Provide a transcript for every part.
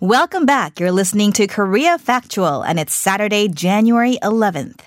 Welcome back. You're listening to Korea Factual, and it's Saturday, January 11th.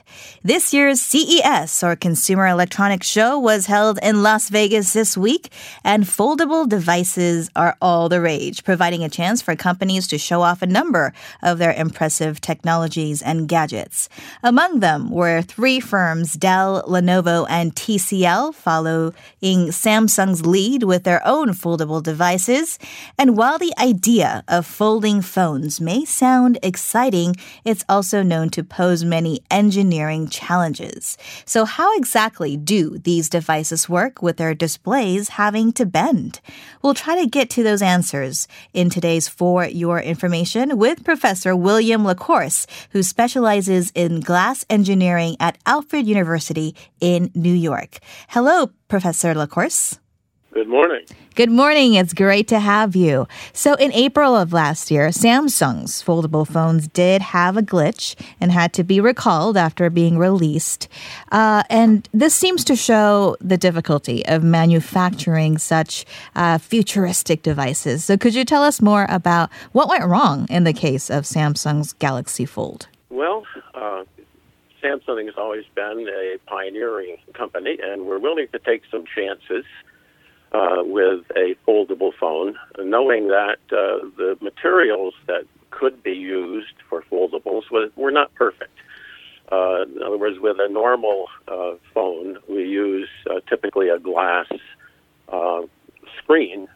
This year's CES, or Consumer Electronics Show, was held in Las Vegas this week, and foldable devices are all the rage, providing a chance for companies to show off a number of their impressive technologies and gadgets. Among them were three firms, Dell, Lenovo, and TCL, following Samsung's lead with their own foldable devices. And while the idea of folding folding phones may sound exciting, it's also known to pose many engineering challenges. So, how exactly do these devices work with their displays having to bend? We'll try to get to those answers in today's For Your Information with Professor William LaCourse, who specializes in glass engineering at Alfred University in New York. Hello, Professor LaCourse. Good morning. Good morning. It's great to have you. So, in April of last year, Samsung's foldable phones did have a glitch and had to be recalled after being released. Uh, and this seems to show the difficulty of manufacturing such uh, futuristic devices. So, could you tell us more about what went wrong in the case of Samsung's Galaxy Fold? Well, uh, Samsung has always been a pioneering company, and we're willing to take some chances uh, with a foldable phone, knowing that uh, the materials that could be used for foldables were not perfect. Uh, in other words, with a normal uh, phone, we use uh, typically a glass uh, screen,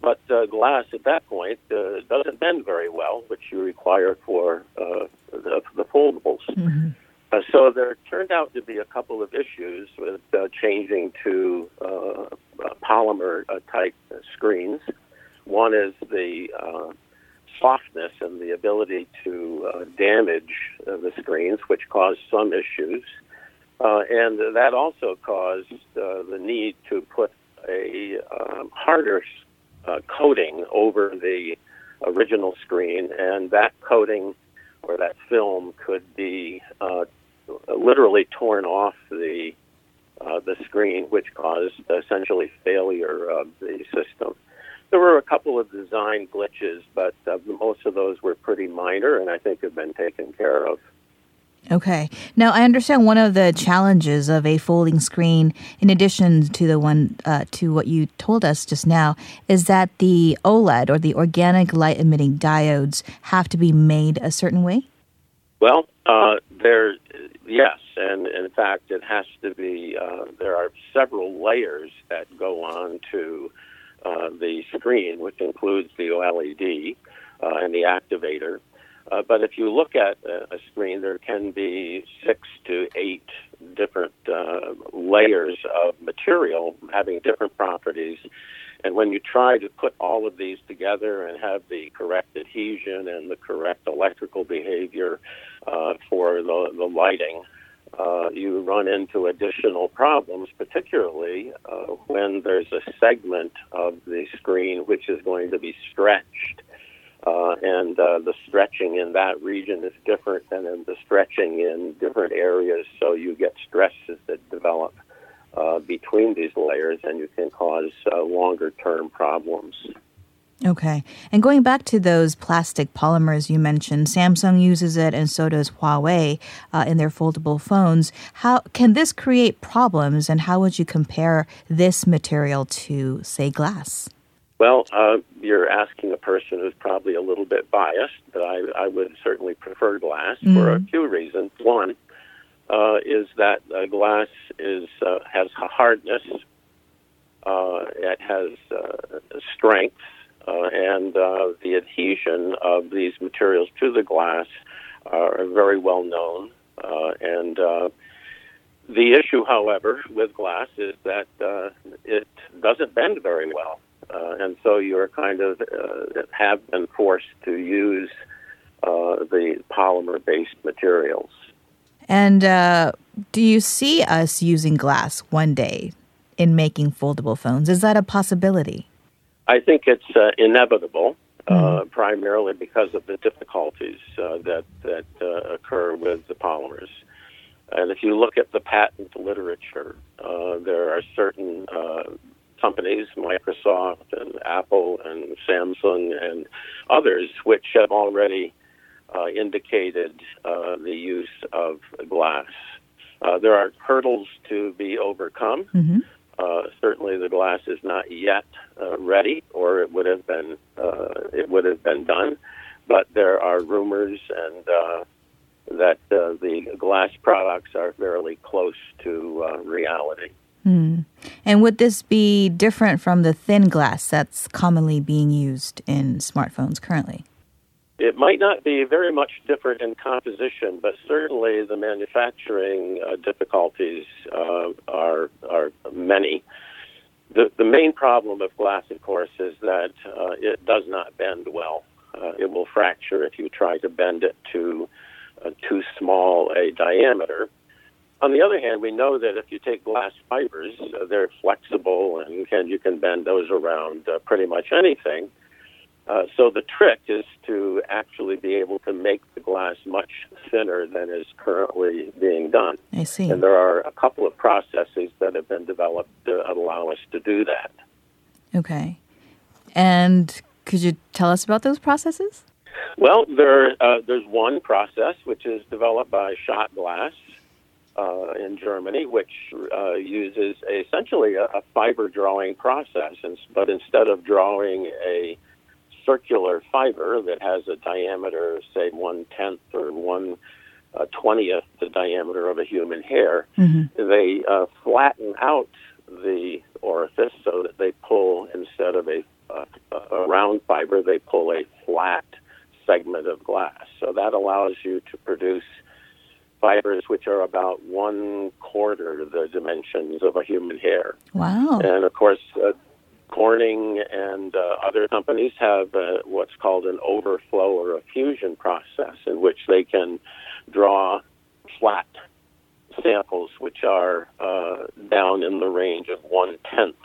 but uh, glass at that point uh, doesn't bend very well, which you require for uh, the, the foldables. Mm-hmm. Uh, so there turned out to be a couple of issues with uh, changing to uh polymer uh, type screens. One is the uh, softness and the ability to damage the screens, which caused some issues. and that also caused the need to put a um, harder coating over the original screen, and that coating or that film could be uh, literally torn off uh, the screen, which caused essentially failure of the system. There were a couple of design glitches, but uh, most of those were pretty minor, and I think have been taken care of. Okay. Now, I understand one of the challenges of a folding screen, in addition to the one uh, to what you told us just now, is that the OLED or the organic light emitting diodes have to be made a certain way. Well, uh, there Yes, and in fact, it has to be. Uh, there are several layers that go on to uh, the screen, which includes the OLED uh, and the activator. Uh, but if you look at a, a, screen, there can be six to eight different uh, layers of material having different properties. And when you try to put all of these together and have the correct adhesion and the correct electrical behavior, uh, for the, the lighting, uh, you run into additional problems, particularly uh, when there's a segment of the screen which is going to be stretched. Uh, and uh, the stretching in that region is different than in the stretching in different areas, so you get stresses that develop uh, between these layers, and you can cause longer term problems. Okay. And going back to those plastic polymers you mentioned, Samsung uses it and so does Huawei uh, in their foldable phones. How can this create problems and how would you compare this material to, say, glass? Well, uh, you're asking a person who's probably a little bit biased, but I, I would certainly prefer glass mm. for a few reasons. One uh, is that uh, glass is uh, has hardness, uh, it has strength, uh, and uh, the adhesion of these materials to the glass are very well known. Uh, and uh, the issue, however, with glass is that uh, it doesn't bend very well. Uh, and so you're kind of have been forced to use the polymer based materials. And do you see us using glass one day in making foldable phones? Is that a possibility? I think it's uh, inevitable, uh, mm-hmm. primarily because of the difficulties uh, that that uh, occur with the polymers. And if you look at the patent literature, uh, there are certain uh, companies, Microsoft and Apple and Samsung and others, which have already uh, indicated uh, the use of glass. Uh, there are hurdles to be overcome. Mm-hmm. Uh, certainly, the glass is not yet uh, ready, or it would have been it would have been done. But there are rumors and that the glass products are fairly close to reality. Mm. And would this be different from the thin glass that's commonly being used in smartphones currently? It might not be very much different in composition, but certainly the manufacturing uh, difficulties uh, are are many. The the main problem of glass, of course, is that uh, it does not bend well. Uh, it will fracture if you try to bend it to uh, too small a diameter. On the other hand, we know that if you take glass fibers, uh, they're flexible and can, you can bend those around uh, pretty much anything. Uh, so the trick is to actually be able to make the glass much thinner than is currently being done. I see. And there are a couple of processes that have been developed to allow us to do that. Okay. And could you tell us about those processes? Well, there, uh, there's one process which is developed by Schott Glass, uh, in Germany, which uh, uses essentially a, a, fiber drawing process. And, but instead of drawing a circular fiber that has a diameter, say one tenth or one uh, twentieth the diameter of a human hair, mm-hmm. they uh, flatten out the orifice so that they pull instead of a, a round fiber, they pull a flat segment of glass. So that allows you to produce fibers which are about one quarter the dimensions of a human hair. Wow. And of course, uh, Corning and uh, other companies have uh, what's called an overflow or a fusion process in which they can draw flat samples which are uh, down in the range of one tenth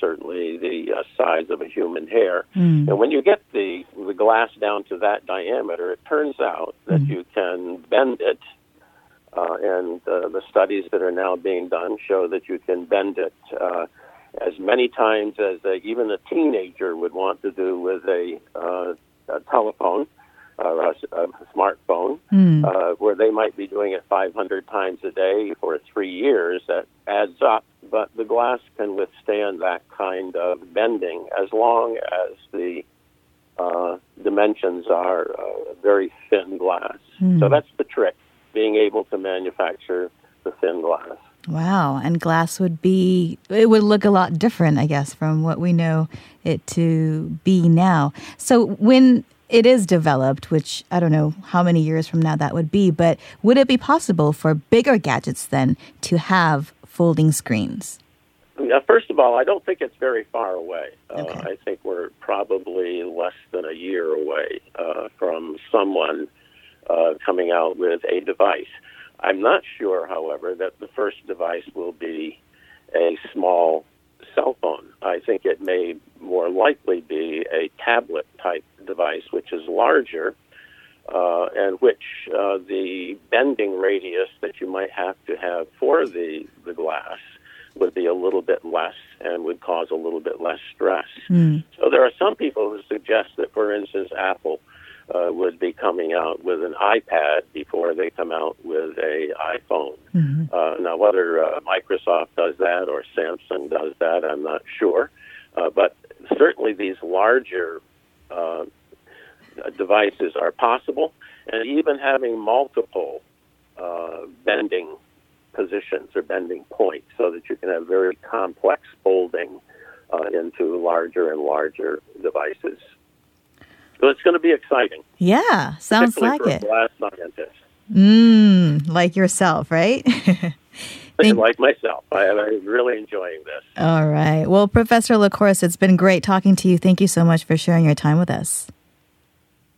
certainly the uh, size of a human hair. Mm. And when you get the the glass down to that diameter, it turns out that mm. you can bend it uh, and uh, the studies that are now being done show that you can bend it uh, as many times as a, even a teenager would want to do with a, uh, a telephone or a, a smartphone, mm. uh, where they might be doing it 500 times a day for three years. That adds up, but the glass can withstand that kind of bending as long as the uh, dimensions are uh, very thin glass. Mm. So that's the trick being able to manufacture the thin glass. Wow, and glass would be, it would look a lot different, I guess, from what we know it to be now. So when it is developed, which I don't know how many years from now that would be, but would it be possible for bigger gadgets then to have folding screens? Now, first of all, I don't think it's very far away. Uh, okay. Uh, I think we're probably less than a year away uh, from someone uh, coming out with a device. I'm not sure, however, that the first device will be a small cell phone. I think it may more likely be a tablet type device, which is larger uh, and which uh, the bending radius that you might have to have for the, the glass would be a little bit less and would cause a little bit less stress. Mm. So there are some people who suggest that, for instance, Apple uh, would be coming out with an iPad before they come out with a iPhone. Mm-hmm. Uh, now, whether uh, Microsoft does that or Samsung does that, I'm not sure. Uh, but certainly, these larger uh, devices are possible, and even having multiple uh, bending positions or bending points, so that you can have very complex folding into larger and larger devices. So it's going to be exciting. Yeah, sounds like it. Glass scientist. Mm, like yourself, right? Thank- like myself. I, am really enjoying this. All right. Well, Professor LaCourse, it's been great talking to you. Thank you so much for sharing your time with us.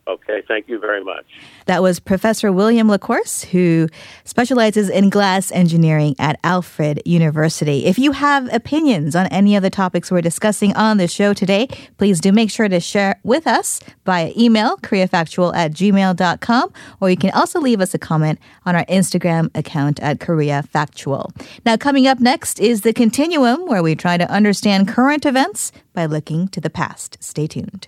Okay, thank you very much. That was Professor William LaCourse, who specializes in glass engineering at Alfred University. If you have opinions on any of the topics we're discussing on the show today, please do make sure to share with us via email, koreafactual at gmail.com, or you can also leave us a comment on our Instagram account at Korea Factual. Now, coming up next is the continuum where we try to understand current events by looking to the past. Stay tuned.